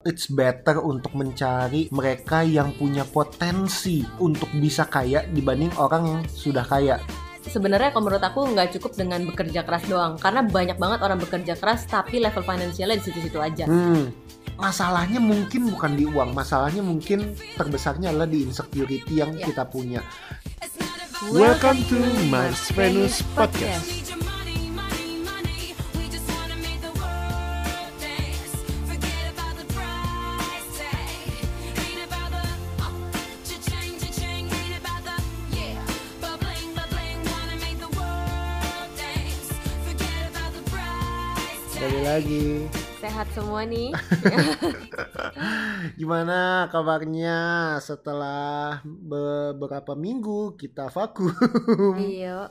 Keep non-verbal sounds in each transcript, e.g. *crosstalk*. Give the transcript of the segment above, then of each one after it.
It's better untuk mencari mereka yang punya potensi untuk bisa kaya dibanding orang yang sudah kaya. Sebenarnya kalau menurut aku nggak cukup dengan bekerja keras doang, karena banyak banget orang bekerja keras tapi level finansialnya di situ-situ aja. Hmm, masalahnya mungkin bukan di uang, masalahnya mungkin terbesarnya adalah di insecurity yang Ya. kita punya. Welcome to Mars Venus Podcast. Lagi. Sehat semua nih. *laughs* Gimana kabarnya setelah beberapa minggu kita vakum? Iya,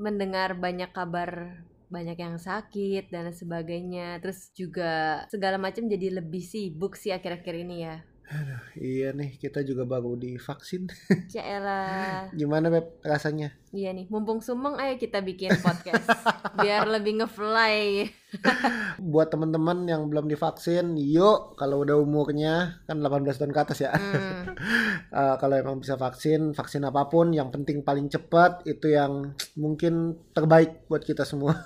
mendengar banyak kabar banyak yang sakit dan sebagainya. Terus juga segala macam jadi lebih sibuk sih akhir-akhir ini ya. Iya nih, kita juga baru divaksin. *laughs* Yaelah. Gimana Beb rasanya? Iya nih, mumpung sumeng ayo kita bikin podcast *laughs* biar lebih ngefly. *laughs* Buat teman-teman yang belum divaksin, yuk kalau udah umurnya kan 18 tahun ke atas ya. Hmm. Eh, kalau emang bisa vaksin, vaksin apa pun yang penting paling cepat itu yang mungkin terbaik buat kita semua.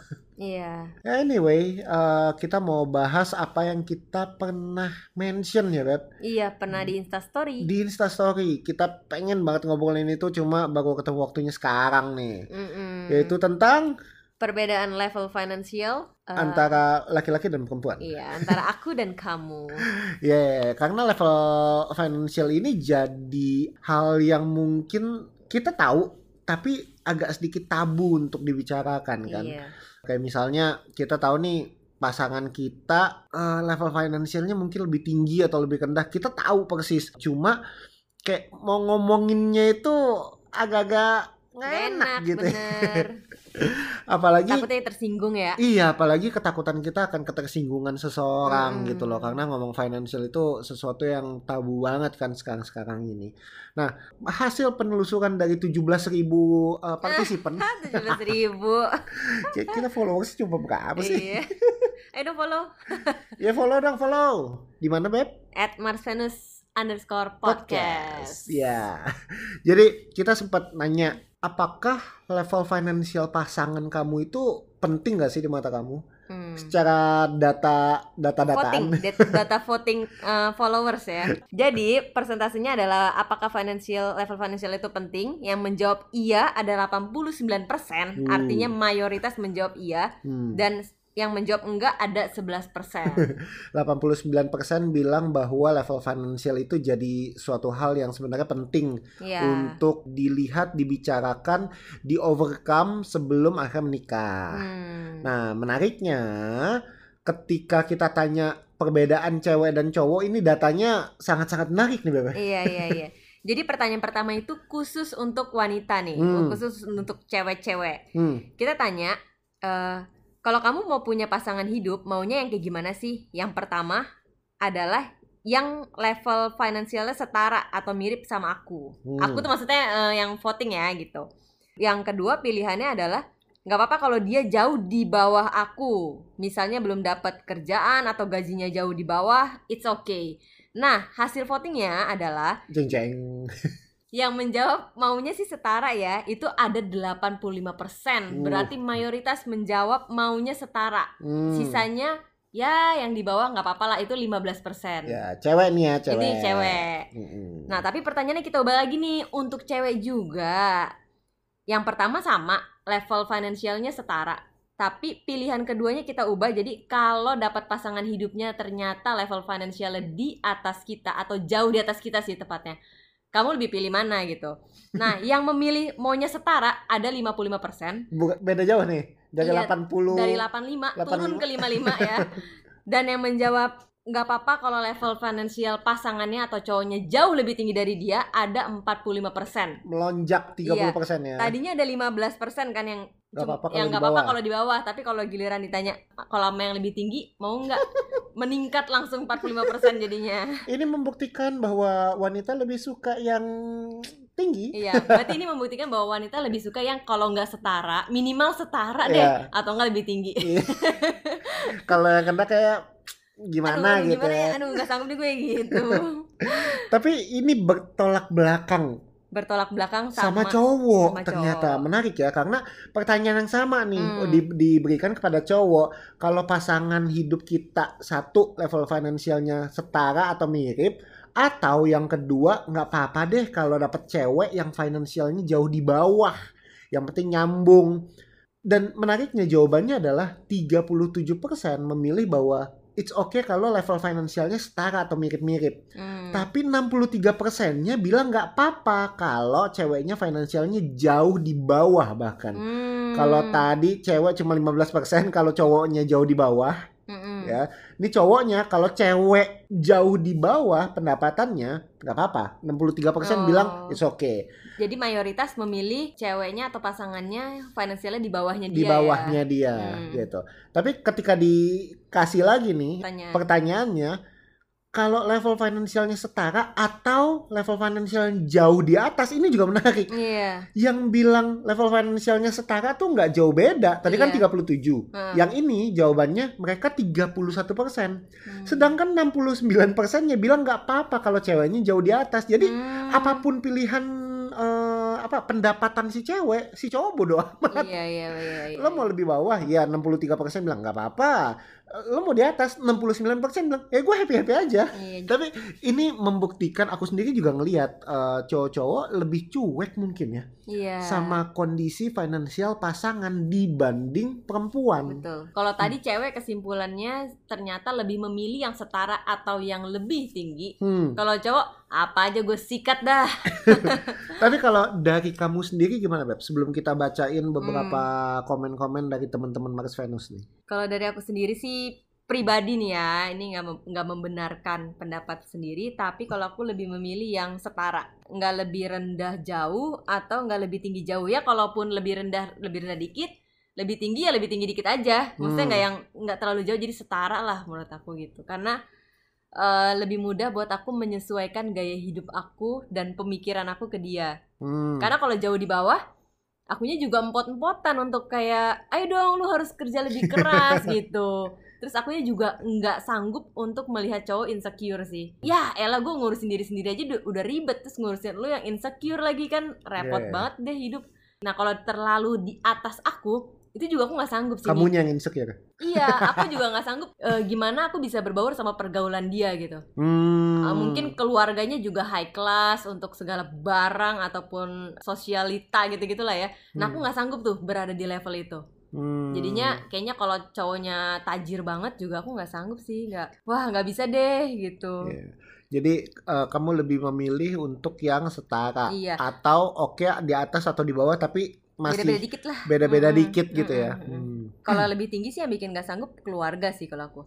Iya. Anyway, eh, kita mau bahas apa yang kita pernah mention ya, Beb. Iya, pernah di Instastory. Di Instastory, kita pengen banget ngobrolin itu cuma baru ketemu waktunya sekarang nih. Mm-mm. Yaitu tentang perbedaan level finansial eh, antara laki-laki dan perempuan. Iya, antara aku dan kamu. *laughs* Ya, karena level financial ini jadi hal yang mungkin kita tahu tapi agak sedikit tabu untuk dibicarakan kan. Iya. Kayak misalnya kita tahu nih pasangan kita eh, level finansialnya mungkin lebih tinggi atau lebih rendah. Kita tahu persis. Cuma kayak mau ngomonginnya itu agak-agak nggak Nggak enak, gitu. ya. bener. *laughs* apalagi Takutnya tersinggung ya. Iya, apalagi ketakutan kita akan ketersinggungan seseorang Hmm. gitu loh. Karena ngomong financial itu sesuatu yang tabu banget kan sekarang-sekarang ini. Nah, hasil penelusuran dari 17.000 uh, partisipan, *laughs* tujuh ribu. *laughs* ki- kita followers cuma berapa sih? iya. *laughs* Ayo dong follow Ya follow dong, follow. Di mana, Beb? at Marsenus underscore podcast. Ya. Jadi kita sempat nanya, apakah level finansial pasangan kamu itu penting gak sih di mata kamu? Hmm. Secara data data-dataan. Voting, *laughs* dat- data voting uh, followers ya. Jadi persentasenya adalah apakah financial level financial itu penting? Yang menjawab iya ada 89%, Hmm. artinya mayoritas menjawab iya Hmm. dan yang menjawab enggak ada 11%. 89% *laughs* bilang bahwa level finansial itu jadi suatu hal yang sebenarnya penting Iya. untuk dilihat, dibicarakan, di overcome sebelum akhirnya menikah. Hmm. Nah, menariknya ketika kita tanya perbedaan cewek dan cowok ini datanya sangat-sangat menarik nih, Bebe. Iya iya iya. Jadi pertanyaan pertama itu khusus untuk wanita nih, Hmm. khusus untuk cewek-cewek. Hmm. Kita tanya, eh kalau kamu mau punya pasangan hidup, maunya yang kayak gimana sih? Yang pertama adalah yang level finansialnya setara atau mirip sama aku. Hmm. Aku tuh maksudnya eh, yang voting ya gitu. Yang kedua pilihannya adalah nggak apa-apa kalau dia jauh di bawah aku. Misalnya belum dapat kerjaan atau gajinya jauh di bawah, it's okay. Nah, hasil votingnya adalah Jeng jeng. Yang menjawab maunya sih setara ya, itu ada 85%. Uh. Berarti mayoritas menjawab maunya setara. Hmm. Sisanya ya yang di bawah nggak apa-apa lah itu 15%. Ya, cewek nih ya, cewek. Ini cewek. Mm-mm. Nah, tapi pertanyaannya kita ubah lagi nih untuk cewek juga. Yang pertama sama, level finansialnya setara. Tapi pilihan keduanya kita ubah jadi kalau dapat pasangan hidupnya ternyata level finansialnya di atas kita atau jauh di atas kita sih tepatnya. Kamu lebih pilih mana gitu. Nah, *laughs* yang memilih maunya setara ada 55%. Bukan- beda jauh nih. Dari Iya, 80 dari 85, turun 85. ke 55 ya. *laughs* Dan yang menjawab nggak apa-apa kalau level finansial pasangannya atau cowoknya jauh lebih tinggi dari dia ada 45%. melonjak 30% ya. Tadinya ada 15% kan yang Nggak apa-apa kalau yang di nggak apa-apa bawah. kalau di bawah, tapi kalau giliran ditanya kalau sama yang lebih tinggi mau nggak *laughs* meningkat langsung 45% jadinya. Ini membuktikan bahwa wanita lebih suka yang tinggi. Iya, berarti ini membuktikan bahwa wanita lebih suka yang kalau nggak setara, minimal setara deh Iya. atau nggak lebih tinggi. Iya. *laughs* Kalau yang kena kayak gimana aduh, gitu gimana ya? ya. Aduh, gak sanggup deh gue gitu. *laughs* Tapi ini bertolak belakang Bertolak belakang sama, sama, cowok sama ternyata cowok. menarik ya karena pertanyaan yang sama nih Hmm. di- diberikan kepada cowok kalau pasangan hidup kita satu level finansialnya setara atau mirip atau yang kedua nggak apa-apa deh kalau dapet cewek yang finansialnya jauh di bawah yang penting nyambung dan menariknya jawabannya adalah 37% memilih bahwa it's okay kalau level finansialnya setara atau mirip-mirip Hmm. tapi 63 persennya bilang nggak apa-apa kalau ceweknya finansialnya jauh di bawah bahkan. Hmm. Kalau tadi cewek cuma 15 persen, kalau cowoknya jauh di bawah, Mm-mm. ya. Ini cowoknya kalau cewek jauh di bawah pendapatannya nggak apa-apa. 63 persen Oh. bilang it's okay. Jadi mayoritas memilih ceweknya atau pasangannya finansialnya di bawahnya dia. Di bawahnya ya? dia Hmm. gitu. Tapi ketika dikasih lagi nih Pertanyaan. pertanyaannya kalau level finansialnya setara atau level finansialnya jauh di atas ini juga menarik. Iya. yang bilang level finansialnya setara tuh nggak jauh beda. Tadi kan Iya. 37. Hmm. Yang ini jawabannya mereka 31 persen. Hmm. Sedangkan 69 persennya bilang nggak apa-apa kalau ceweknya jauh di atas. Jadi Hmm. apa pun pilihan eh, apa pendapatan si cewek, si cowok bodoh *laughs* amat. Iya, iya, iya, iya. Lo mau lebih bawah, ya 63 persen bilang nggak apa-apa. Lo mau di atas, 69 persen bilang, ya gue happy-happy aja. Iya, Tapi ini membuktikan aku sendiri juga ngelihat eh, cowok-cowok lebih cuek mungkin ya iya. sama kondisi finansial pasangan dibanding perempuan. Betul. Kalau tadi cewek kesimpulannya ternyata lebih memilih yang setara atau yang lebih tinggi. Hmm. Kalau cowok apa aja gue sikat dah. *laughs* Tapi kalau dari kamu sendiri gimana Beb? Sebelum kita bacain beberapa Hmm. komen-komen dari teman-teman Mars Venus nih. Kalau dari aku sendiri sih pribadi nih ya, ini nggak nggak membenarkan pendapat sendiri, tapi kalau aku lebih memilih yang setara, nggak lebih rendah jauh atau nggak lebih tinggi jauh ya. Kalaupun lebih rendah lebih rendah dikit, lebih tinggi ya lebih tinggi dikit aja. Maksudnya Hmm. nggak yang nggak terlalu jauh, jadi setara lah menurut aku gitu. Karena eh, lebih mudah buat aku menyesuaikan gaya hidup aku dan pemikiran aku ke dia. Hmm. Karena kalau jauh di bawah, akunya juga empot-empotan untuk kayak, ayo dong lu harus kerja lebih keras *laughs* gitu. Terus akunya juga nggak sanggup untuk melihat cowok insecure sih. Ya elah gue ngurusin diri sendiri aja udah, ribet. Terus ngurusin lu yang insecure lagi kan repot Iya. banget deh hidup. Nah kalau terlalu di atas aku, itu juga aku nggak sanggup sih. Kamunya yang insecure. Iya, *laughs* aku juga nggak sanggup. eh, gimana aku bisa berbaur sama pergaulan dia gitu. Hmm. Uh, mungkin keluarganya juga high class untuk segala barang ataupun sosialita gitu gitulah ya. Nah aku Hmm. nggak sanggup tuh berada di level itu. Hmm. Jadinya kayaknya kalau cowoknya tajir banget juga aku nggak sanggup sih. Nggak, wah nggak bisa deh gitu. Iya. Jadi eh, kamu lebih memilih untuk yang setara Iya. atau oke di atas atau di bawah tapi masih Beda-beda dikit lah. beda-beda Mm-mm, dikit gitu ya. Hmm. Kalau lebih tinggi sih yang bikin nggak sanggup keluarga sih kalau aku.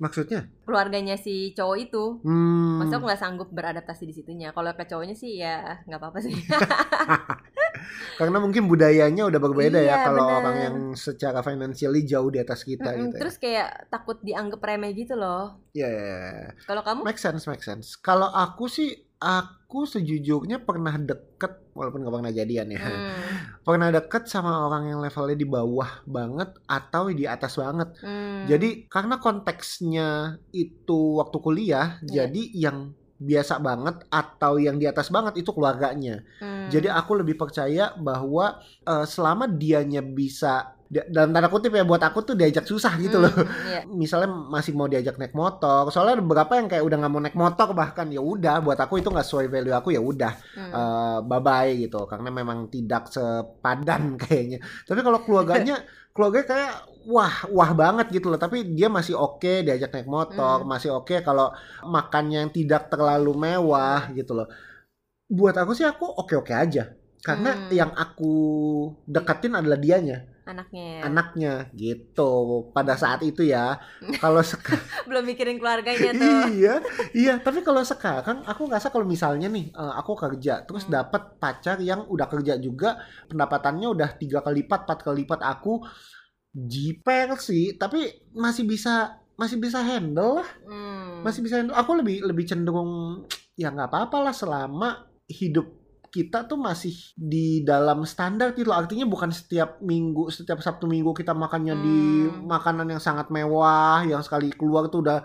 Maksudnya? Keluarganya si cowok itu. Hmm. Masa aku nggak sanggup beradaptasi di situnya. Kalau ke cowoknya sih ya nggak apa-apa sih. *laughs* Karena mungkin budayanya udah berbeda ya Iya, kalau bener. orang yang secara financially jauh di atas kita Mm-mm, gitu. ya. Terus kayak takut dianggap remeh gitu loh. Ya, ya, ya. Kalau kamu? make sense, make sense. Kalau aku sih, aku sejujurnya pernah deket, walaupun gak pernah jadian ya. Hmm, *laughs* Pernah deket sama orang yang levelnya di bawah banget atau di atas banget. hmm. Jadi karena konteksnya itu waktu kuliah, Iya. jadi yang biasa banget atau yang di atas banget itu keluarganya. Hmm. Jadi aku lebih percaya bahwa eh, selama dianya bisa dalam tanda kutip ya buat aku tuh diajak susah gitu loh. Hmm, iya. *laughs* Misalnya masih mau diajak naik motor, soalnya ada beberapa yang kayak udah nggak mau naik motor bahkan ya udah buat aku itu nggak sesuai value aku ya udah Hmm. bye bye gitu karena memang tidak sepadan *laughs* kayaknya. Tapi kalau keluarganya *laughs* keluarga kayak wah wah banget gitu loh. Tapi dia masih oke diajak naik motor, Hmm. masih oke kalau makannya yang tidak terlalu mewah gitu loh. Buat aku sih aku oke oke aja karena Hmm. yang aku deketin adalah dianya, Anaknya ya. anaknya gitu. Pada saat itu ya. *laughs* Kalau sekarang Belum mikirin keluarganya tuh. iya, iya. Tapi kalau sekarang aku ngerasa kalau misalnya nih eh, aku kerja terus Hmm. dapat pacar yang udah kerja juga pendapatannya udah tiga kali lipat, empat kali lipat aku jiper sih, tapi masih bisa masih bisa handle lah, Hmm. masih bisa handle. Aku lebih lebih cenderung ya nggak apa-apa lah selama hidup kita tuh masih di dalam standar gitu loh. Artinya bukan setiap minggu, setiap Sabtu Minggu kita makannya di Hmm. makanan yang sangat mewah, yang sekali keluar tuh udah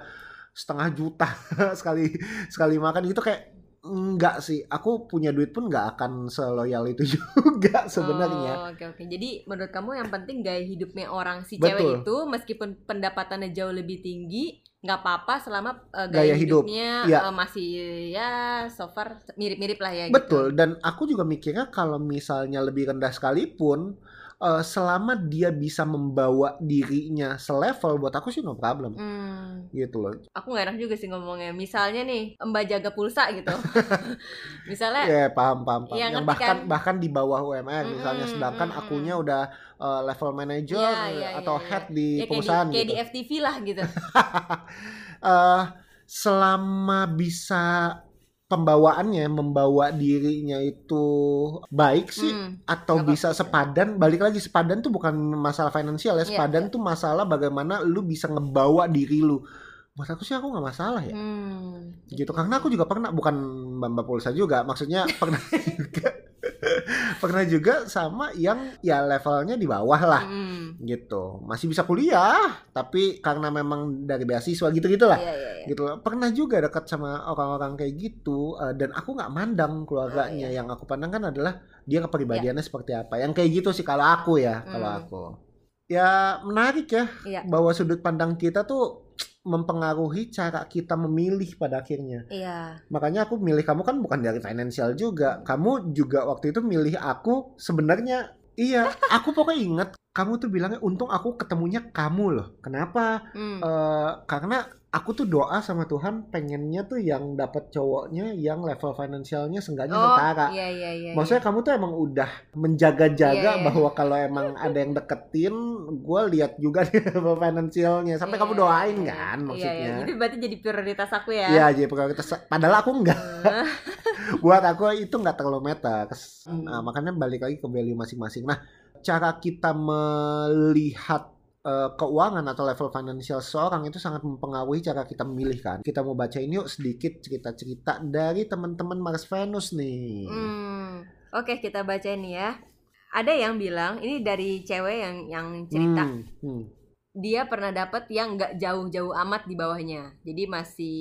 setengah juta *laughs* sekali sekali makan gitu kayak enggak sih aku punya duit pun nggak akan seloyal itu *laughs* juga sebenarnya Oh, oke oke. Jadi menurut kamu yang penting gaya hidupnya orang si Betul. cewek itu meskipun pendapatannya jauh lebih tinggi, nggak apa-apa selama eh, Gaya gaya, hidup. hidupnya Iya. eh, masih ya so far mirip-mirip lah ya gitu. betul dan aku juga mikirnya kalau misalnya lebih rendah sekalipun eh, selama dia bisa membawa dirinya selevel buat aku sih no problem Hmm, gitu loh aku nggak enak juga sih ngomongnya. Misalnya nih, Mbak jaga pulsa gitu. *laughs* Misalnya ya paham paham, paham. Iya, yang bahkan kan? bahkan di bawah UMR misalnya Mm-mm, sedangkan mm-mm. akunya udah eh, level manager Iya, iya, atau iya, head di ya kayak di, perusahaan kayak gitu. Di FTV lah gitu. *laughs* eh selama bisa pembawaannya membawa dirinya itu baik sih Hmm, atau nggak bisa sepadan balik lagi sepadan tuh bukan masalah finansial ya Iya, sepadan tuh masalah bagaimana lu bisa ngebawa diri lu. Buat aku sih aku nggak masalah ya. Hmm, gitu karena aku juga pernah bukan mbak pulsa juga maksudnya pernah *laughs* juga *laughs* pernah juga sama yang ya levelnya di bawah lah Hmm, gitu masih bisa kuliah tapi karena memang dari beasiswa gitu gitulah iya, iya, iya. gitu loh. Pernah juga dekat sama orang-orang kayak gitu eh, dan aku nggak mandang keluarganya. Oh, iya. Yang aku pandang kan adalah dia kepribadiannya seperti apa. Yang kayak gitu sih kalau aku ya, kalau Hmm. aku. Ya menarik ya Iya. bahwa sudut pandang kita tuh mempengaruhi cara kita memilih pada akhirnya. Iya. Makanya aku milih kamu kan bukan dari finansial juga. Kamu juga waktu itu milih aku sebenarnya iya, aku pokoknya inget kamu tuh bilangnya untung aku ketemunya kamu loh. Kenapa? Hmm. Eh, karena aku tuh doa sama Tuhan pengennya tuh yang dapat cowoknya yang level finansialnya seenggaknya Oh, setara. iya iya iya. Maksudnya kamu tuh emang udah menjaga-jaga Iya, iya. bahwa kalau emang ada yang deketin, gue lihat juga nih *laughs* level finansialnya. Sampai Iya, kamu doain iya, kan Iya, maksudnya. iya. Jadi berarti jadi prioritas aku ya. Iya, jadi prioritas. Padahal aku enggak. *laughs* Buat aku itu nggak terlalu meta. Hmm. Nah, makanya balik lagi ke value masing-masing. Nah, cara kita melihat eh, keuangan atau level finansial seseorang itu sangat mempengaruhi cara kita memilih kan. Kita mau bacain yuk sedikit cerita-cerita dari teman-teman Mars Venus nih. hmm. Oke, kita baca ini ya. Ada yang bilang ini dari cewek yang yang cerita Hmm, hmm. dia pernah dapet yang nggak jauh-jauh amat di bawahnya. Jadi masih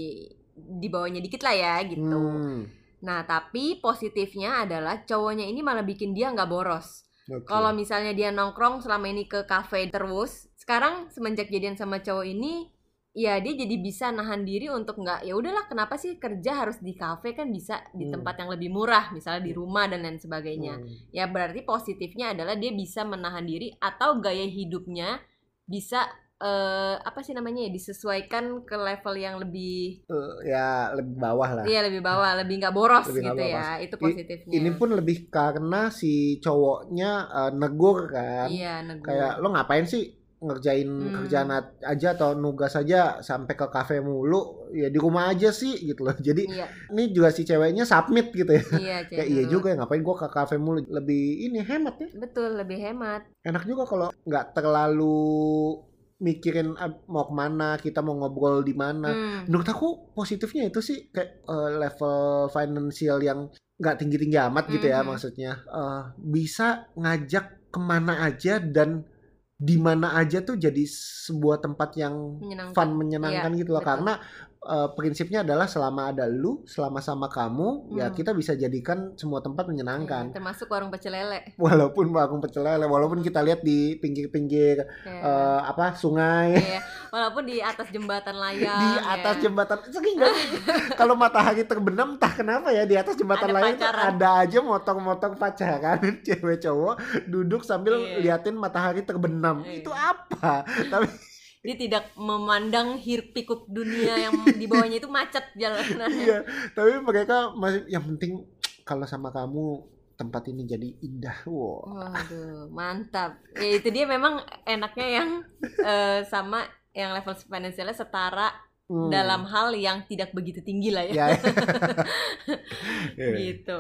di bawahnya dikit lah ya gitu. Hmm, Nah, tapi positifnya adalah cowoknya ini malah bikin dia nggak boros. oke. Kalau misalnya dia nongkrong selama ini ke kafe terus, sekarang semenjak jadian sama cowok ini, ya dia jadi bisa nahan diri untuk nggak ya udahlah kenapa sih kerja harus di kafe kan bisa di Hmm. tempat yang lebih murah, misalnya di rumah dan lain sebagainya. Hmm. Ya berarti positifnya adalah dia bisa menahan diri atau gaya hidupnya bisa eh, apa sih namanya ya disesuaikan ke level yang lebih Eh, ya lebih bawah lah. Iya lebih bawah, lebih nggak boros Lebih gitu boros. ya. Itu I- positifnya. Ini pun lebih karena si cowoknya eh, negur kan. iya negur. kayak lo ngapain sih ngerjain Hmm. kerjaan aja atau nugas aja sampai ke kafe mulu ya di rumah aja sih gitu loh jadi Iya, ini juga si ceweknya submit gitu ya iya, *laughs* kayak iya juga ya ngapain gua ke kafe mulu lebih ini hemat ya Betul, lebih hemat. enak juga kalau nggak terlalu mikirin ah, mau ke mana kita mau ngobrol di mana Hmm. menurut aku positifnya itu sih kayak eh, level financial yang nggak tinggi tinggi amat gitu ya Mhm. maksudnya Eh, bisa ngajak ke mana aja dan di mana aja tuh jadi sebuah tempat yang Menyenangkan. fun menyenangkan Iya, gitu loh betul. karena eh, prinsipnya adalah selama ada lu selama sama kamu ya Hmm. kita bisa jadikan semua tempat menyenangkan Iya, termasuk warung pecel lele. *laughs* walaupun warung pecel lele walaupun kita lihat di pinggir-pinggir Ya. eh, apa sungai Iya, Walaupun di atas jembatan layang. di atas ya. jembatan sering gak sih? *laughs* kalau matahari terbenam entah kenapa ya di atas jembatan Ada layang pacaran. ada aja motong-motong pacaran *laughs* cewek cowok duduk sambil Iya. liatin matahari terbenam Iya. itu apa tapi Dia tidak memandang hiruk pikuk dunia yang di bawahnya itu macet jalanan. iya tapi mereka masih yang penting kalau sama kamu tempat ini jadi indah wow Waduh, mantap. Ya itu dia memang enaknya yang eh, sama yang level finansialnya setara Hmm. dalam hal yang tidak begitu tinggi lah ya. ya *laughs* Iya. gitu.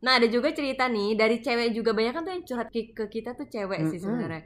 Nah ada juga cerita nih dari cewek juga banyak kan tuh yang curhat ke kita tuh cewek sih Mm-mm. sebenarnya.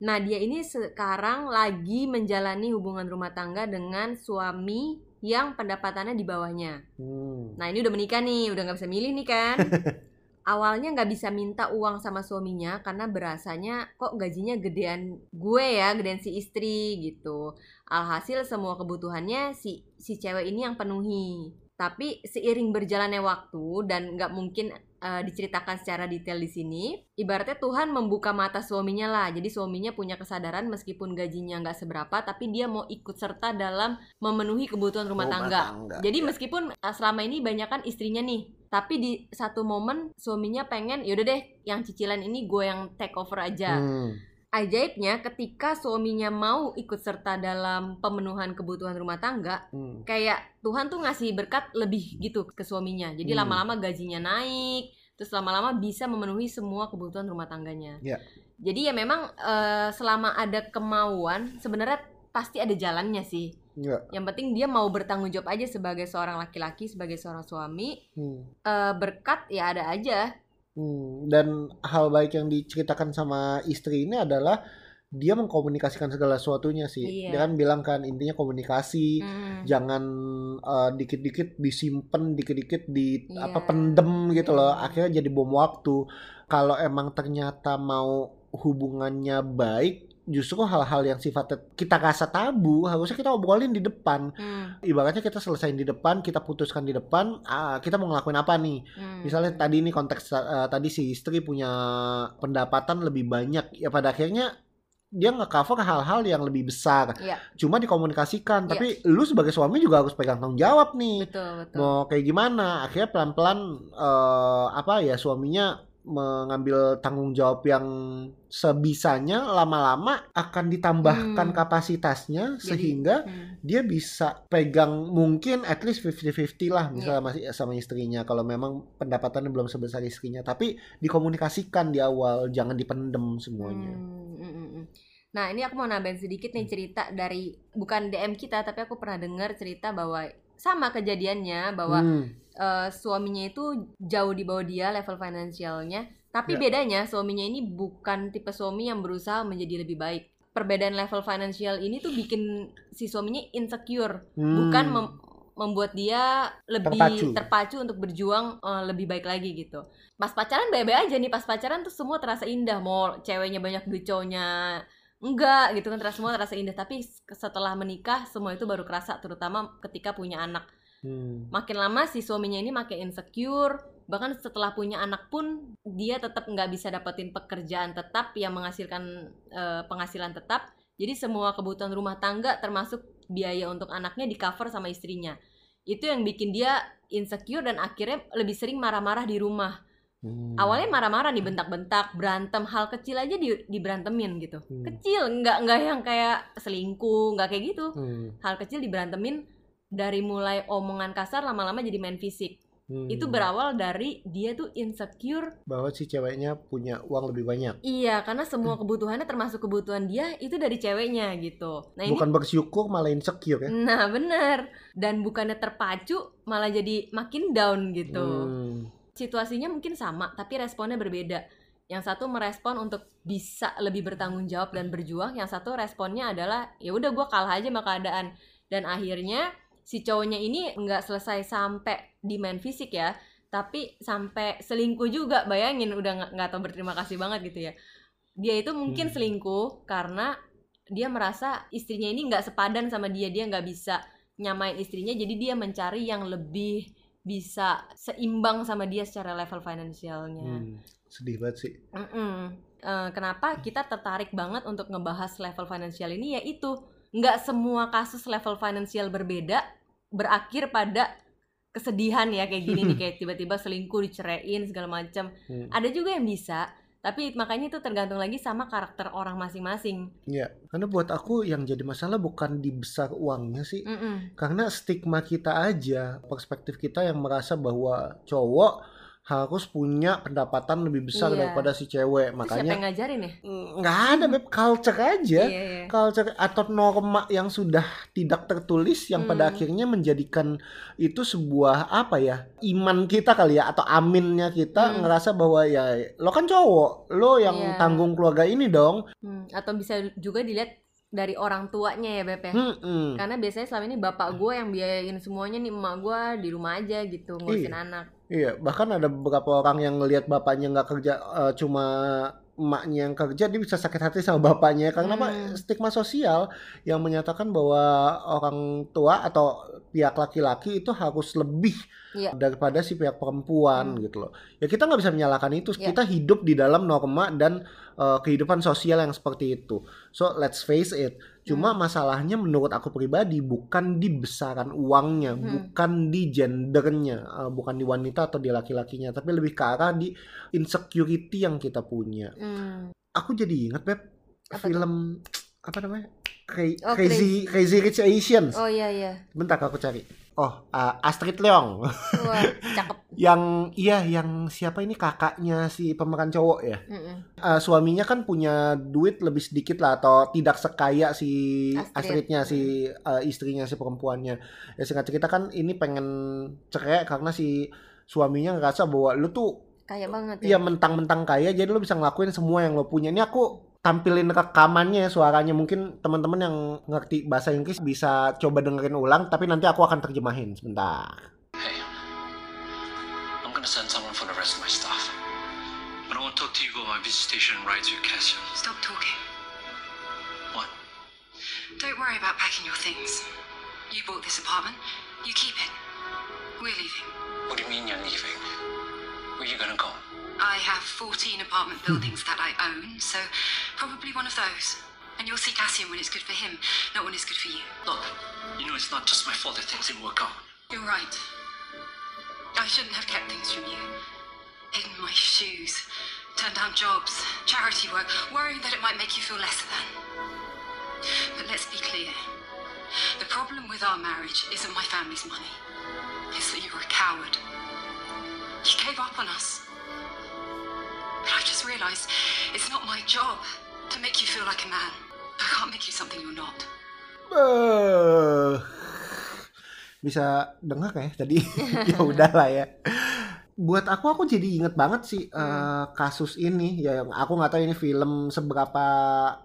Nah dia ini sekarang lagi menjalani hubungan rumah tangga dengan suami yang pendapatannya di bawahnya. Hmm. Nah ini udah menikah nih, udah nggak bisa milih nih kan. *laughs* awalnya nggak bisa minta uang sama suaminya karena berasanya kok gajinya gedean gue ya, gedean si istri gitu. Alhasil semua kebutuhannya si si cewek ini yang penuhi. Tapi seiring berjalannya waktu dan nggak mungkin uh, diceritakan secara detail di sini, ibaratnya Tuhan membuka mata suaminya lah. Jadi suaminya punya kesadaran meskipun gajinya nggak seberapa, tapi dia mau ikut serta dalam memenuhi kebutuhan rumah, rumah tangga. tangga. Jadi ya. meskipun uh, selama ini banyak kan istrinya nih, tapi di satu momen suaminya pengen yaudah deh yang cicilan ini gue yang take over aja. Hmm ajaibnya ketika suaminya mau ikut serta dalam pemenuhan kebutuhan rumah tangga, hmm. kayak Tuhan tuh ngasih berkat lebih gitu ke suaminya. Jadi hmm. lama-lama gajinya naik, terus lama-lama bisa memenuhi semua kebutuhan rumah tangganya. Yeah. Jadi ya memang uh, selama ada kemauan, sebenarnya pasti ada jalannya sih. Yeah. Yang penting dia mau bertanggung jawab aja sebagai seorang laki-laki, sebagai seorang suami. Hmm. Uh, berkat ya ada aja Hmm, dan hal baik yang diceritakan sama istri ini adalah dia mengkomunikasikan segala sesuatunya sih. Iya. Dia kan bilang kan intinya komunikasi, hmm. jangan uh, dikit-dikit disimpan, dikit-dikit di iya. apa pendem gitu loh. Iya. Akhirnya jadi bom waktu. Kalau emang ternyata mau hubungannya baik, justru hal-hal yang sifatnya kita rasa tabu harusnya kita obrolin di depan hmm. ibaratnya kita selesaiin di depan kita putuskan di depan uh, kita mau ngelakuin apa nih hmm. misalnya tadi ini konteks uh, tadi si istri punya pendapatan lebih banyak ya pada akhirnya dia nge-cover hal-hal yang lebih besar. Yeah. Cuma dikomunikasikan, yeah. tapi lu sebagai suami juga harus pegang tanggung jawab nih. Betul, betul. Mau kayak gimana? Akhirnya pelan-pelan uh, apa ya suaminya mengambil tanggung jawab yang sebisanya lama-lama akan ditambahkan hmm. kapasitasnya Jadi, sehingga hmm. dia bisa pegang mungkin at least 50-50 lah misalnya yeah. masih sama istrinya kalau memang pendapatannya belum sebesar istrinya tapi dikomunikasikan di awal jangan dipendem semuanya. Hmm, hmm, hmm, hmm. Nah ini aku mau nambahin sedikit nih cerita dari bukan DM kita tapi aku pernah dengar cerita bahwa sama kejadiannya bahwa hmm. Uh, suaminya itu jauh di bawah dia level finansialnya tapi yeah. bedanya suaminya ini bukan tipe suami yang berusaha menjadi lebih baik. Perbedaan level finansial ini tuh bikin si suaminya insecure. Hmm. bukan mem membuat dia lebih terpacu, terpacu untuk berjuang uh, lebih baik lagi gitu. Pas pacaran baik-baik aja nih pas pacaran tuh semua terasa indah. Mau ceweknya banyak duit cowoknya enggak gitu kan terasa semua terasa indah. Tapi setelah menikah semua itu baru kerasa terutama ketika punya anak hmm. makin lama si suaminya ini makin insecure bahkan setelah punya anak pun dia tetap nggak bisa dapetin pekerjaan tetap yang menghasilkan uh, penghasilan tetap jadi semua kebutuhan rumah tangga termasuk biaya untuk anaknya di cover sama istrinya itu yang bikin dia insecure dan akhirnya lebih sering marah-marah di rumah Hmm. Awalnya marah-marah nih bentak-bentak, berantem hal kecil aja di diberantemin gitu. Hmm. Kecil, nggak nggak yang kayak selingkuh, nggak kayak gitu. Hmm. Hal kecil diberantemin dari mulai omongan kasar lama-lama jadi main fisik. Hmm. Itu berawal dari dia tuh insecure bahwa si ceweknya punya uang lebih banyak. Iya, karena semua kebutuhannya termasuk kebutuhan dia itu dari ceweknya gitu. Nah, Bukan ini, bersyukur malah insecure ya. Nah, bener. Dan bukannya terpacu malah jadi makin down gitu. Hmm situasinya mungkin sama tapi responnya berbeda yang satu merespon untuk bisa lebih bertanggung jawab dan berjuang yang satu responnya adalah ya udah gue kalah aja sama keadaan dan akhirnya si cowoknya ini nggak selesai sampai di main fisik ya tapi sampai selingkuh juga bayangin udah nggak tahu berterima kasih banget gitu ya dia itu mungkin hmm. selingkuh karena dia merasa istrinya ini nggak sepadan sama dia dia nggak bisa nyamain istrinya jadi dia mencari yang lebih bisa seimbang sama dia secara level finansialnya. Hmm, sedih banget sih. Mm -mm. Uh, kenapa kita tertarik banget untuk ngebahas level finansial ini? Yaitu nggak semua kasus level finansial berbeda berakhir pada kesedihan ya kayak gini nih *laughs* kayak tiba-tiba selingkuh diceraiin segala macam. Hmm. Ada juga yang bisa tapi makanya itu tergantung lagi sama karakter orang masing-masing. Iya, karena buat aku yang jadi masalah bukan di besar uangnya sih, mm -mm. karena stigma kita aja, perspektif kita yang merasa bahwa cowok harus punya pendapatan lebih besar iya. daripada si cewek. Makanya siapa yang ngajarin ya? Nggak ada, beb culture aja. Iya, iya. Culture atau norma yang sudah tidak tertulis yang hmm. pada akhirnya menjadikan itu sebuah apa ya? Iman kita kali ya atau aminnya kita hmm. ngerasa bahwa ya lo kan cowok, lo yang iya. tanggung keluarga ini dong. Hmm. Atau bisa juga dilihat dari orang tuanya ya Beb ya. Mm-mm. Karena biasanya selama ini bapak gue yang biayain semuanya nih emak gue di rumah aja gitu ngurusin anak. Iya, bahkan ada beberapa orang yang ngelihat bapaknya nggak kerja, eh, cuma emaknya yang kerja, dia bisa sakit hati sama bapaknya karena apa? Hmm. Stigma sosial yang menyatakan bahwa orang tua atau pihak laki-laki itu harus lebih Iya. daripada si pihak perempuan Hmm. gitu loh. Ya kita nggak bisa menyalahkan itu. Iya. Kita hidup di dalam norma dan eh, kehidupan sosial yang seperti itu. So let's face it. Cuma Hmm. masalahnya menurut aku pribadi bukan di besaran uangnya, Hmm. bukan di gendernya, eh, bukan di wanita atau di laki-lakinya, tapi lebih ke arah di insecurity yang kita punya. Hmm. Aku jadi inget Beb Apa film apa namanya? Cra- Oh, Crazy Crazy Rich Asians. Oh iya iya. Bentar aku cari. Oh, eh, Astrid Leong. Wah, *laughs* cakep. yang iya yang siapa ini kakaknya si pemeran cowok ya Mm-mm. Eh, suaminya kan punya duit lebih sedikit lah atau tidak sekaya si Astrid. Astridnya si eh, istrinya si perempuannya ya singkat cerita kan ini pengen cerai karena si suaminya ngerasa bahwa lu tuh Kayak banget ya ya. mentang-mentang kaya jadi lu bisa ngelakuin semua yang lo punya ini aku tampilin rekamannya suaranya mungkin teman-teman yang ngerti bahasa Inggris bisa coba dengerin ulang tapi nanti aku akan terjemahin sebentar Hey, I'm gonna send someone for the rest of my stuff. But I want to talk to you about my visitation right to Cassia. Stop talking. What? Don't worry about packing your things. You bought this apartment. You keep it. We're leaving. What do you mean you're leaving? Where you gonna go? I have 14 apartment buildings that I own, so probably one of those. And you'll see Cassian when it's good for him, not when it's good for you. Look, you know it's not just my fault that things didn't work out. You're right. I shouldn't have kept things from you. Hidden my shoes, turned down jobs, charity work, worrying that it might make you feel lesser than. But let's be clear. The problem with our marriage isn't my family's money. It's that you were a coward. You gave up on us. But I just realized it's not my job to make you feel like a man. I can't make you something you're not. Bisa dengar ya tadi *laughs* ya udahlah ya buat aku aku jadi inget banget sih Hmm. kasus ini ya yang aku nggak tahu ini film seberapa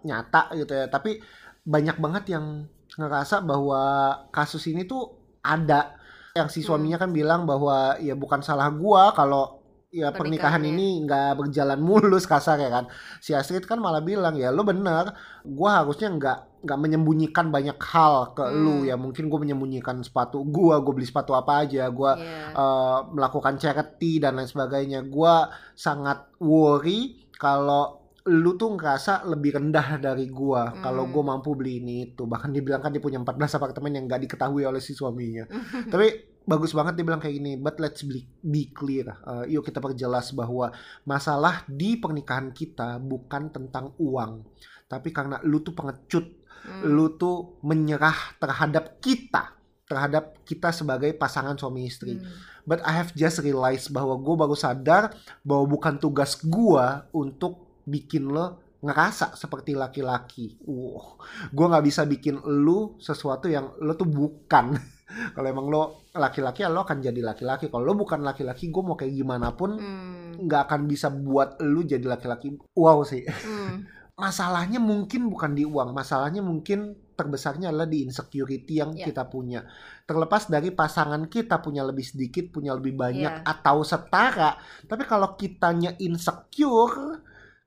nyata gitu ya tapi banyak banget yang ngerasa bahwa kasus ini tuh ada yang si Hmm. suaminya kan bilang bahwa ya bukan salah gua kalau ya pernikahan ini nggak berjalan mulus kasar ya kan si Astrid kan malah bilang ya lo bener gua harusnya nggak nggak menyembunyikan banyak hal ke lu Hmm. ya mungkin gue menyembunyikan sepatu gua gue beli sepatu apa aja gua Iya. eh, melakukan charity dan lain sebagainya gua sangat worry kalau lu tuh ngerasa lebih rendah dari gua kalau Hmm. gue mampu beli ini itu bahkan dibilang kan dia punya 14 apartemen yang nggak diketahui oleh si suaminya *laughs* tapi bagus banget dia bilang kayak gini but let's be, be clear Uh, yuk kita perjelas bahwa masalah di pernikahan kita bukan tentang uang tapi karena lu tuh pengecut Hmm. lu tuh menyerah terhadap kita terhadap kita sebagai pasangan suami istri Hmm. but I have just realized bahwa gue baru sadar bahwa bukan tugas gua untuk bikin lo ngerasa seperti laki-laki. Wow, gue nggak bisa bikin lu sesuatu yang lo tuh bukan. *laughs* Kalau emang lo laki-laki, ya lo akan jadi laki-laki. Kalau lo bukan laki-laki, gue mau kayak gimana pun Hmm. nggak akan bisa buat lu jadi laki-laki. Wow sih. Hmm. *laughs* Masalahnya mungkin bukan di uang, masalahnya mungkin terbesarnya adalah di insecurity yang Ya. kita punya. Terlepas dari pasangan kita punya lebih sedikit, punya lebih banyak Ya. atau setara, tapi kalau kitanya insecure,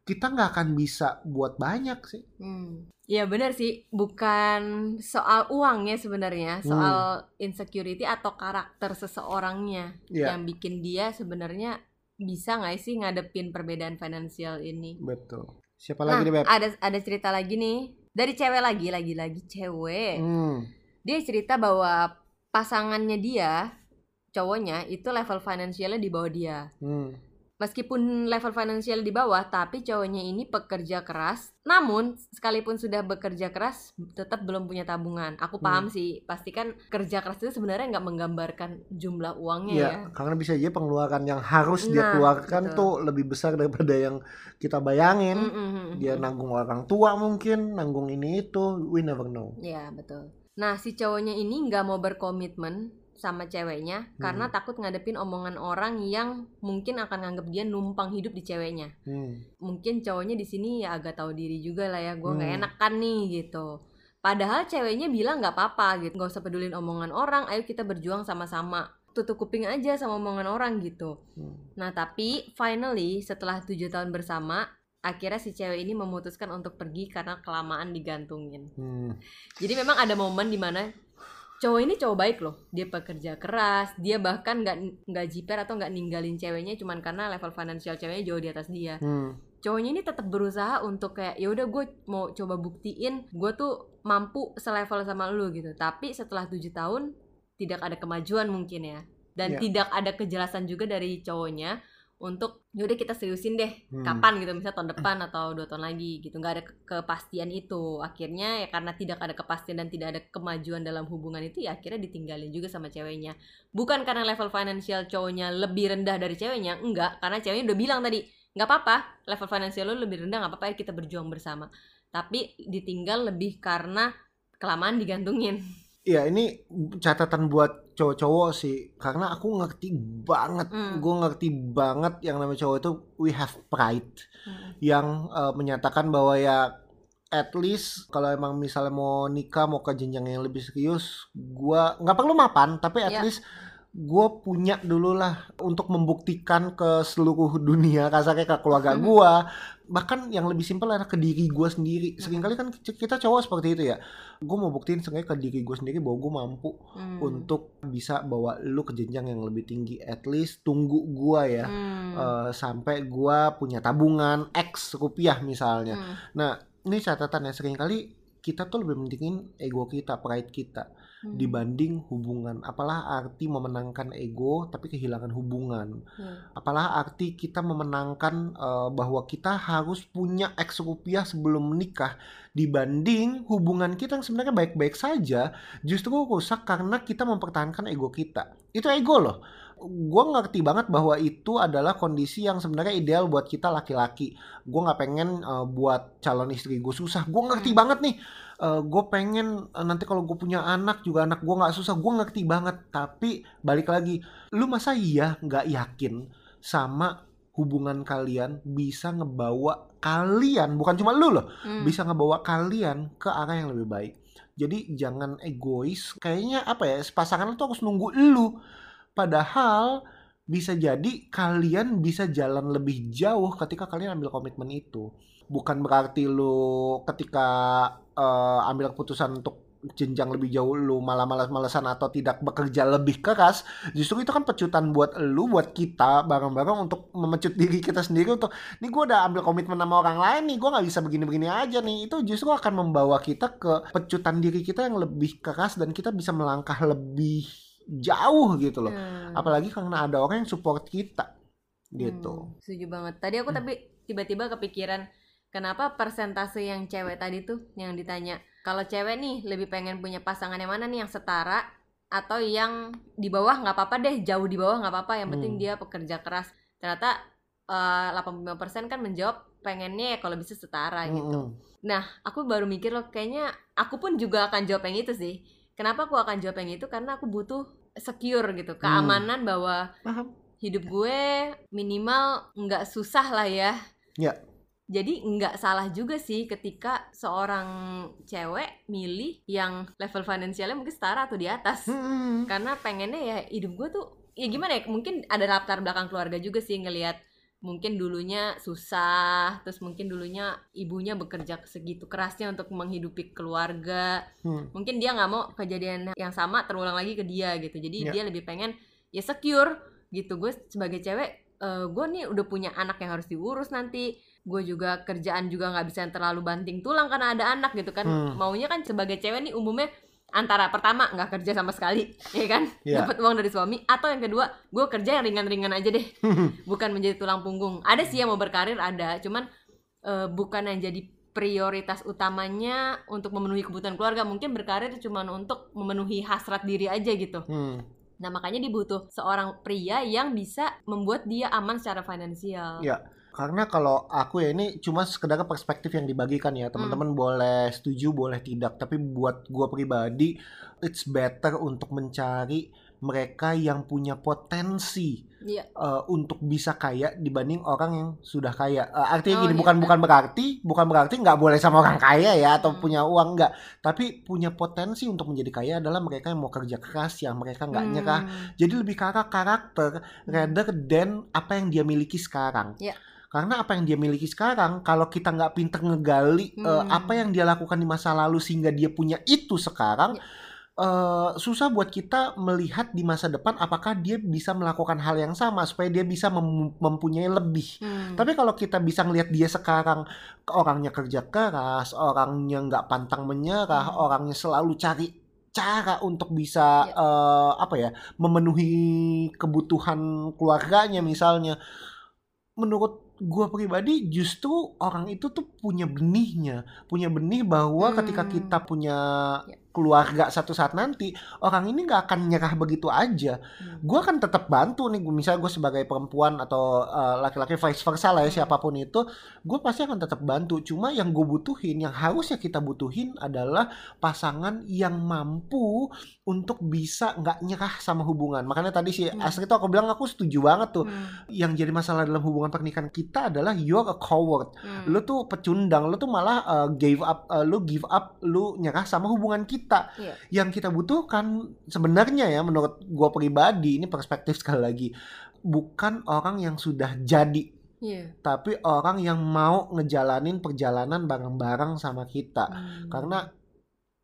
kita nggak akan bisa buat banyak sih. Hmm. Ya benar sih, bukan soal uangnya sebenarnya, soal insecurity atau karakter seseorangnya Ya, yang bikin dia sebenarnya bisa nggak sih ngadepin perbedaan finansial ini. betul. Siapa Nah, lagi nih, Beb? ada ada cerita lagi nih dari cewek lagi, lagi-lagi cewek. Hmm. Dia cerita bahwa pasangannya dia, cowoknya itu level finansialnya di bawah dia. Hmm. Meskipun level finansial di bawah, tapi cowoknya ini pekerja keras. Namun, sekalipun sudah bekerja keras, tetap belum punya tabungan. Aku paham sih, pasti kan kerja keras itu sebenarnya nggak menggambarkan jumlah uangnya Ya, ya. karena bisa aja pengeluaran yang harus dia Nah, keluarkan betul. tuh lebih besar daripada yang kita bayangin. Mm, mm, mm, Dia nanggung orang tua mungkin, nanggung ini itu, we never know. Ya, betul. Nah, si cowoknya ini nggak mau berkomitmen sama ceweknya karena takut ngadepin omongan orang yang mungkin akan nganggap dia numpang hidup di ceweknya. Hmm. Mungkin cowoknya di sini ya agak tahu diri juga lah ya, gue nggak Hmm. enak kan nih gitu. Padahal ceweknya bilang nggak apa-apa gitu, nggak usah pedulin omongan orang, ayo kita berjuang sama-sama. Tutup kuping aja sama omongan orang gitu. Hmm. Nah tapi finally setelah tujuh tahun bersama, akhirnya si cewek ini memutuskan untuk pergi karena kelamaan digantungin. Hmm. Jadi memang ada momen di mana cowok ini cowok baik loh. Dia pekerja keras, dia bahkan nggak nggak jiper atau nggak ninggalin ceweknya cuman karena level finansial ceweknya jauh di atas dia. Hmm. Cowoknya ini tetap berusaha untuk kayak ya udah gue mau coba buktiin gue tuh mampu selevel sama lu gitu. Tapi setelah tujuh tahun tidak ada kemajuan mungkin ya. Dan Iya. tidak ada kejelasan juga dari cowoknya untuk yaudah kita seriusin deh Hmm. kapan gitu misalnya tahun depan atau dua tahun lagi gitu. Nggak ada ke- kepastian itu. Akhirnya ya karena tidak ada kepastian dan tidak ada kemajuan dalam hubungan itu ya akhirnya ditinggalin juga sama ceweknya. Bukan karena level financial cowoknya lebih rendah dari ceweknya enggak. Karena ceweknya udah bilang tadi nggak apa-apa level financial lo lebih rendah nggak apa-apa ya kita berjuang bersama. Tapi ditinggal lebih karena kelamaan digantungin *laughs* Iya ini catatan buat cowok-cowok sih karena aku ngerti banget, Hmm. gue ngerti banget yang namanya cowok itu we have pride yang eh, menyatakan bahwa ya at least kalau emang misalnya mau nikah mau ke jenjang yang lebih serius, gua nggak perlu mapan tapi at Iya. least gue punya dulu lah untuk membuktikan ke seluruh dunia kasarnya ke keluarga Mhm. gua bahkan yang lebih simpel adalah ke diri gue sendiri sering kali kan kita cowok seperti itu ya gue mau buktiin sebenarnya ke diri gue sendiri bahwa gue mampu Hmm. untuk bisa bawa lu ke jenjang yang lebih tinggi at least tunggu gua ya Hmm. eh, sampai gua punya tabungan X rupiah misalnya Hmm. nah ini catatan ya sering kali kita tuh lebih pentingin ego kita pride kita Hmm. dibanding hubungan apalah arti memenangkan ego tapi kehilangan hubungan Hmm. apalah arti kita memenangkan eh, bahwa kita harus punya X rupiah sebelum menikah dibanding hubungan kita yang sebenarnya baik-baik saja justru rusak karena kita mempertahankan ego kita itu ego loh gue ngerti banget bahwa itu adalah kondisi yang sebenarnya ideal buat kita laki-laki gue nggak pengen eh, buat calon istri gue susah gue ngerti Hmm. banget nih gue pengen eh, nanti kalau gue punya anak juga anak gue nggak susah gue ngerti banget. Tapi balik lagi lu masa iya nggak yakin sama hubungan kalian bisa ngebawa kalian bukan cuma lu loh Hmm. bisa ngebawa kalian ke arah yang lebih baik. Jadi jangan egois. Kayaknya apa ya pasangan lu tuh harus nunggu lu. Padahal bisa jadi kalian bisa jalan lebih jauh ketika kalian ambil komitmen itu. Bukan berarti lu ketika eh, ambil keputusan untuk jenjang lebih jauh lu malah malas-malesan atau tidak bekerja lebih keras. Justru itu kan pecutan buat lu buat kita bareng-bareng untuk memecut diri kita sendiri untuk nih gue udah ambil komitmen sama orang lain nih gue nggak bisa begini-begini aja nih. Itu justru akan membawa kita ke pecutan diri kita yang lebih keras dan kita bisa melangkah lebih jauh gitu loh Hmm. apalagi karena ada orang yang support kita gitu Hmm, setuju banget. Tadi aku Hmm. tapi tiba-tiba kepikiran kenapa persentase yang cewek tadi tuh yang ditanya. Kalau cewek nih lebih pengen punya pasangan yang mana nih yang setara atau yang di bawah nggak apa-apa deh, jauh di bawah nggak apa-apa, yang penting Hmm. dia pekerja keras. Ternyata eh, 85% kan menjawab pengennya ya kalau bisa setara gitu. Mm-mm. Aku baru mikir loh kayaknya aku pun juga akan jawab yang itu sih. Kenapa aku akan jawab yang itu? Karena aku butuh secure gitu, keamanan bahwa Paham. hidup gue minimal nggak susah lah ya. Ya. Jadi nggak salah juga sih ketika seorang cewek milih yang level finansialnya mungkin setara atau di atas. Mm-mm. Karena pengennya ya hidup gue tuh ya gimana ya mungkin ada latar belakang keluarga juga sih ngelihat mungkin dulunya susah terus mungkin dulunya ibunya bekerja segitu kerasnya untuk menghidupi keluarga Hmm. mungkin dia nggak mau kejadian yang sama terulang lagi ke dia gitu jadi Ya. dia lebih pengen ya secure gitu gue sebagai cewek eh, gue nih udah punya anak yang harus diurus nanti gue juga kerjaan juga nggak bisa yang terlalu banting tulang karena ada anak gitu kan Hmm. maunya kan sebagai cewek nih umumnya antara pertama nggak kerja sama sekali *laughs* ya kan? Ya. dapat uang dari suami atau yang kedua gue kerja yang ringan-ringan aja deh. *laughs* Bukan menjadi tulang punggung. Ada sih yang mau berkarir ada. Cuman eh, bukan yang jadi prioritas utamanya untuk memenuhi kebutuhan keluarga. Mungkin berkarir cuma untuk memenuhi hasrat diri aja gitu. Hmm. nah makanya dibutuh seorang pria yang bisa membuat dia aman secara finansial. Ya. Karena kalau aku ya ini cuma sekedar perspektif yang dibagikan ya. Teman-teman boleh setuju, boleh tidak. Tapi buat gua pribadi, it's better untuk mencari mereka yang punya potensi Iya. eh, untuk bisa kaya dibanding orang yang sudah kaya. Eh, artinya Oh, gini, iya. bukan bukan berarti bukan berarti nggak boleh sama orang kaya ya atau Hmm. punya uang nggak, tapi punya potensi untuk menjadi kaya adalah mereka yang mau kerja keras, yang mereka nggak nyerah. Hmm. Jadi lebih ke arah karakter rather than apa yang dia miliki sekarang. Iya. Karena apa yang dia miliki sekarang, kalau kita nggak pinter ngegali eh, Hmm. apa yang dia lakukan di masa lalu sehingga dia punya itu sekarang, Iya. eh, susah buat kita melihat di masa depan apakah dia bisa melakukan hal yang sama supaya dia bisa mem- mempunyai lebih. Hmm. Tapi kalau kita bisa ngelihat dia sekarang orangnya kerja keras, orangnya nggak pantang menyerah, Hmm. orangnya selalu cari cara untuk bisa Ya. eh, apa ya memenuhi kebutuhan keluarganya misalnya. Menurut gua pribadi justru orang itu tuh punya benihnya, punya benih bahwa ketika Hmm. kita punya Ya. Keluarga satu saat nanti orang ini nggak akan nyerah begitu aja. Hmm. Gue akan tetap bantu nih, misalnya gue sebagai perempuan atau uh, laki-laki vice versa lah ya Hmm. siapa pun itu, gue pasti akan tetap bantu. Cuma yang gue butuhin, yang harusnya kita butuhin adalah pasangan yang mampu untuk bisa nggak nyerah sama hubungan. Makanya tadi si Hmm. Astrid tuh aku bilang aku setuju banget tuh. Hmm. Yang jadi masalah dalam hubungan pernikahan kita adalah you're a coward. Hmm. Lu tuh pecundang, lu tuh malah uh, gave up, uh, lu give up, lu nyerah sama hubungan kita. Iya. Yang kita butuhkan sebenarnya ya menurut gua pribadi ini perspektif sekali lagi bukan orang yang sudah jadi Iya. tapi orang yang mau ngejalanin perjalanan bareng-bareng sama kita. Hmm. Karena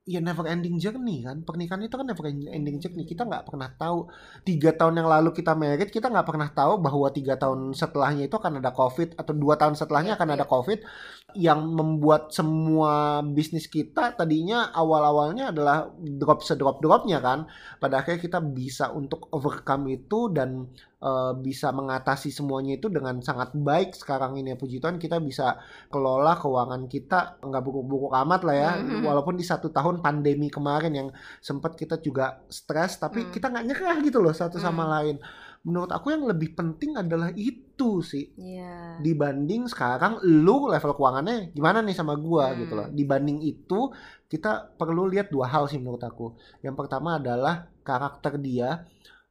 ya never ending journey kan. Pernikahan itu kan never ending journey. Kita nggak pernah tahu tiga tahun yang lalu kita married kita nggak pernah tahu bahwa tiga tahun setelahnya itu akan ada covid atau dua tahun setelahnya Iya, akan iya. ada covid yang membuat semua bisnis kita tadinya awal-awalnya adalah drop sedrop dropnya kan. Pada akhirnya kita bisa untuk overcome itu dan eh, bisa mengatasi semuanya itu dengan sangat baik sekarang ini ya puji Tuhan kita bisa kelola keuangan kita nggak buruk-buruk amat lah ya Mhm. walaupun di satu tahun pandemi kemarin yang sempat kita juga stres tapi Hmm. kita nggak nyerah gitu loh satu sama Hmm. lain menurut aku yang lebih penting adalah itu sih Iya. dibanding sekarang lu level keuangannya gimana nih sama gua Hmm. gitu loh dibanding itu kita perlu lihat dua hal sih menurut aku yang pertama adalah karakter dia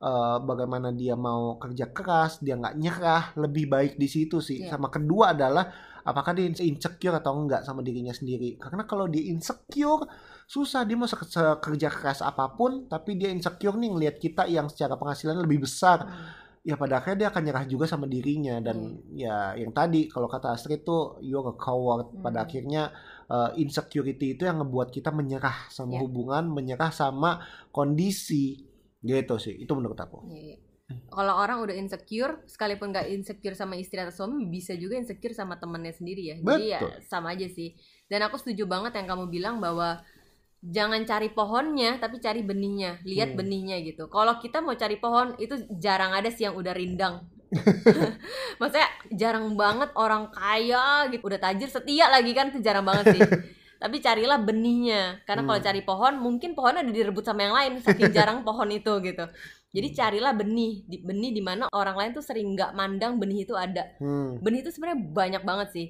eh, bagaimana dia mau kerja keras dia nggak nyerah lebih baik di situ sih Iya. sama kedua adalah apakah dia insecure atau enggak sama dirinya sendiri karena kalau dia insecure susah dia mau sekerja keras apa pun tapi dia insecure nih ngelihat kita yang secara penghasilan lebih besar Hmm. ya pada akhirnya dia akan nyerah juga sama dirinya dan ya yang tadi kalau kata Astrid tuh you're a coward pada Hmm. akhirnya uh, insecurity itu yang ngebuat kita menyerah sama Ya. hubungan menyerah sama kondisi gitu sih itu menurut aku Iya, iya. Kalau orang udah insecure, sekalipun nggak insecure sama istri atau suami, bisa juga insecure sama temennya sendiri ya. Jadi ya Betul. sama aja sih. Dan aku setuju banget yang kamu bilang bahwa jangan cari pohonnya, tapi cari benihnya. Lihat Hmm. benihnya gitu. Kalau kita mau cari pohon, itu jarang ada sih yang udah rindang. *laughs* Maksudnya jarang banget orang kaya gitu, udah tajir setia lagi kan, itu jarang banget sih. *laughs* Tapi carilah benihnya, karena kalau Hmm. cari pohon, mungkin pohonnya udah direbut sama yang lain, saking *laughs* jarang pohon itu gitu. Jadi carilah benih, di, benih di mana orang lain tuh sering nggak mandang benih itu ada. hmm. Benih itu sebenarnya banyak banget sih.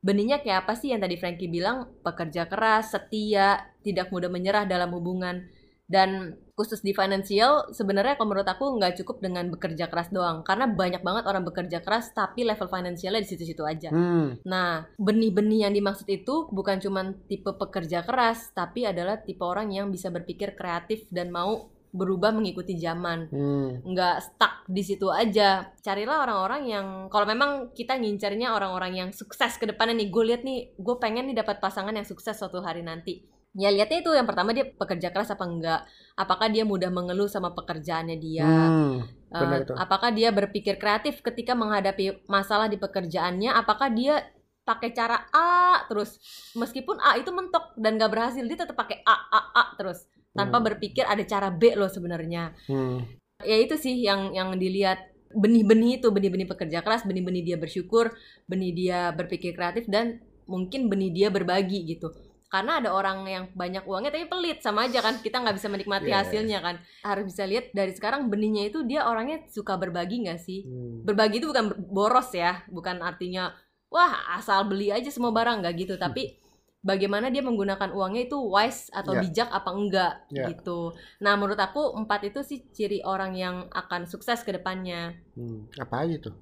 Benihnya kayak apa sih yang tadi Frankie bilang? Pekerja keras, setia, tidak mudah menyerah dalam hubungan. Dan khusus di financial, sebenarnya kalau menurut aku nggak cukup dengan bekerja keras doang. Karena banyak banget orang bekerja keras, tapi level finansialnya di situ-situ aja. Hmm. Nah, benih-benih yang dimaksud itu bukan cuma tipe pekerja keras, tapi adalah tipe orang yang bisa berpikir kreatif dan mau berubah mengikuti zaman Hmm. nggak stuck di situ aja. Carilah orang-orang yang kalau memang kita ngincernya orang-orang yang sukses ke depannya nih. Gue lihat nih, gue pengen nih dapat pasangan yang sukses suatu hari nanti. Ya lihatnya itu yang pertama dia pekerja keras apa enggak? Apakah dia mudah mengeluh sama pekerjaannya dia? Hmm. Itu. apakah dia berpikir kreatif ketika menghadapi masalah di pekerjaannya? Apakah dia pakai cara A terus meskipun A itu mentok dan gak berhasil dia tetap pakai A A A terus tanpa Hmm. berpikir ada cara B loh sebenarnya Hmm. ya itu sih yang yang dilihat benih-benih itu benih-benih pekerja keras benih-benih dia bersyukur benih dia berpikir kreatif dan mungkin benih dia berbagi gitu karena ada orang yang banyak uangnya tapi pelit sama aja kan kita nggak bisa menikmati Iya. hasilnya kan harus bisa lihat dari sekarang benihnya itu dia orangnya suka berbagi nggak sih Hmm. berbagi itu bukan boros ya bukan artinya wah asal beli aja semua barang nggak gitu tapi bagaimana dia menggunakan uangnya itu wise atau Ya. bijak apa enggak Ya. gitu. Nah, menurut aku empat itu sih ciri orang yang akan sukses ke depannya. Hmm, apa aja tuh?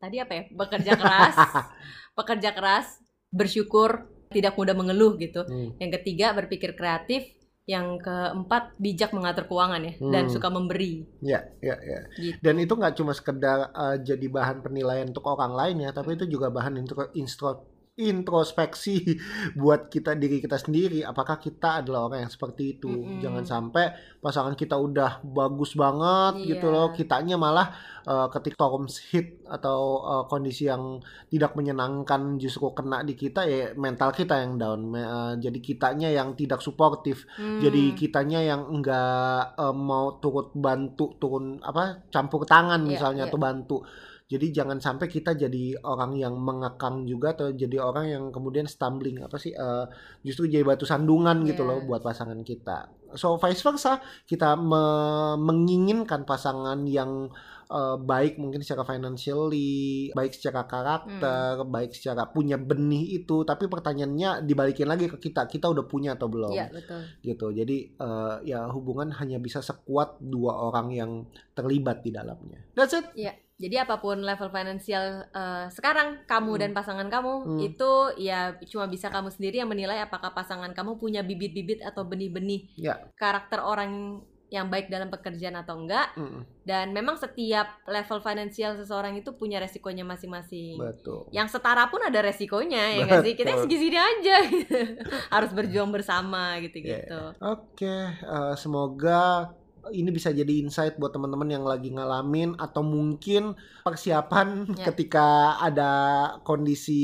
Tadi apa ya? Bekerja keras, *laughs* pekerja keras, bersyukur, tidak mudah mengeluh gitu. Hmm. Yang ketiga berpikir kreatif, yang keempat bijak mengatur keuangan ya dan Hmm. suka memberi. Ya, ya, ya. Gitu. Dan itu nggak cuma sekedar uh, jadi bahan penilaian untuk orang lain ya, tapi itu juga bahan intro, instro- introspeksi *laughs* buat kita diri kita sendiri. Apakah kita adalah orang yang seperti itu? Mm-mm. Jangan sampai pasangan kita udah bagus banget Iya. gitu loh, kitanya malah uh, ketika storms hit atau uh, kondisi yang tidak menyenangkan justru kena di kita ya mental kita yang down. Uh, jadi kitanya yang tidak suportif Hmm. jadi kitanya yang enggak eh, mau turut bantu turun apa campur tangan Iya, misalnya iya. atau bantu jadi jangan sampai kita jadi orang yang mengekang juga atau jadi orang yang kemudian stumbling apa sih eh, justru jadi batu sandungan gitu Iya. loh buat pasangan kita so vice versa kita me- menginginkan pasangan yang eh, baik mungkin secara financially baik secara karakter Hmm. baik secara punya benih itu tapi pertanyaannya dibalikin lagi ke kita kita udah punya atau belum Iya, betul. gitu. Jadi eh, ya hubungan hanya bisa sekuat dua orang yang terlibat di dalamnya. That's it. Jadi apa pun level finansial eh, sekarang kamu Hmm. dan pasangan kamu Hmm. itu ya cuma bisa kamu sendiri yang menilai apakah pasangan kamu punya bibit-bibit atau benih-benih Ya. karakter orang yang baik dalam pekerjaan atau enggak. Mm, Dan memang setiap level finansial seseorang itu punya resikonya masing-masing. betul. Yang setara pun ada resikonya ya nggak sih? Kita segini aja *laughs* harus berjuang bersama gitu-gitu. Yeah. Oke, eh, semoga ini bisa jadi insight buat teman-teman yang lagi ngalamin atau mungkin persiapan Ya. ketika ada kondisi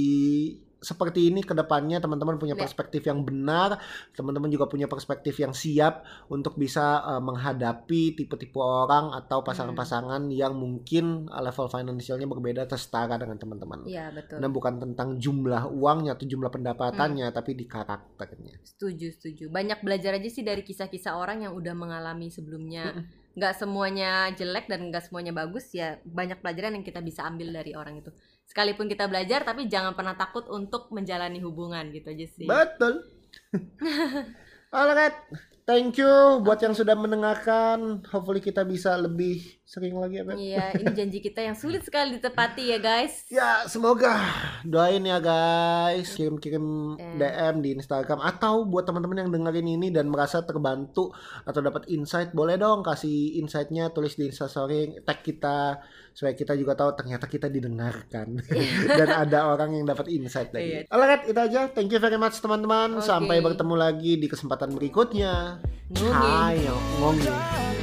seperti ini ke depannya teman-teman punya Ya. perspektif yang benar, teman-teman juga punya perspektif yang siap untuk bisa eh, menghadapi tipe-tipe orang atau pasangan-pasangan yang mungkin eh, level finansialnya berbeda setara dengan teman-teman. Iya betul. Nah, bukan tentang jumlah uangnya atau jumlah pendapatannya, tapi di karakternya. Setuju, setuju. Banyak belajar aja sih dari kisah-kisah orang yang udah mengalami sebelumnya. Nggak semuanya jelek dan nggak semuanya bagus ya. Banyak pelajaran yang kita bisa ambil dari orang itu. Sekalipun kita belajar, tapi jangan pernah takut untuk menjalani hubungan gitu aja sih. Betul. *laughs* Alright, thank you buat yang sudah mendengarkan. Hopefully kita bisa lebih sering lagi ya, Beb. Iya, ini janji kita yang sulit sekali ditepati ya guys. Ya, semoga doain ya guys. Kirim-kirim Eh. DM di Instagram atau buat teman-teman yang dengerin ini dan merasa terbantu atau dapat insight, boleh dong kasih insightnya tulis di Instastory, tag kita supaya kita juga tahu ternyata kita didengarkan dan ada orang yang dapat insight dari. Iya. Alright, itu aja. Thank you very much teman-teman. Oke. Sampai bertemu lagi di kesempatan berikutnya. Hai, ngomong.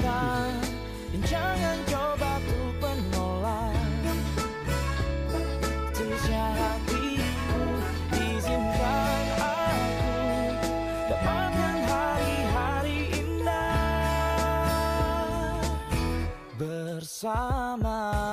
Indah Bersamamu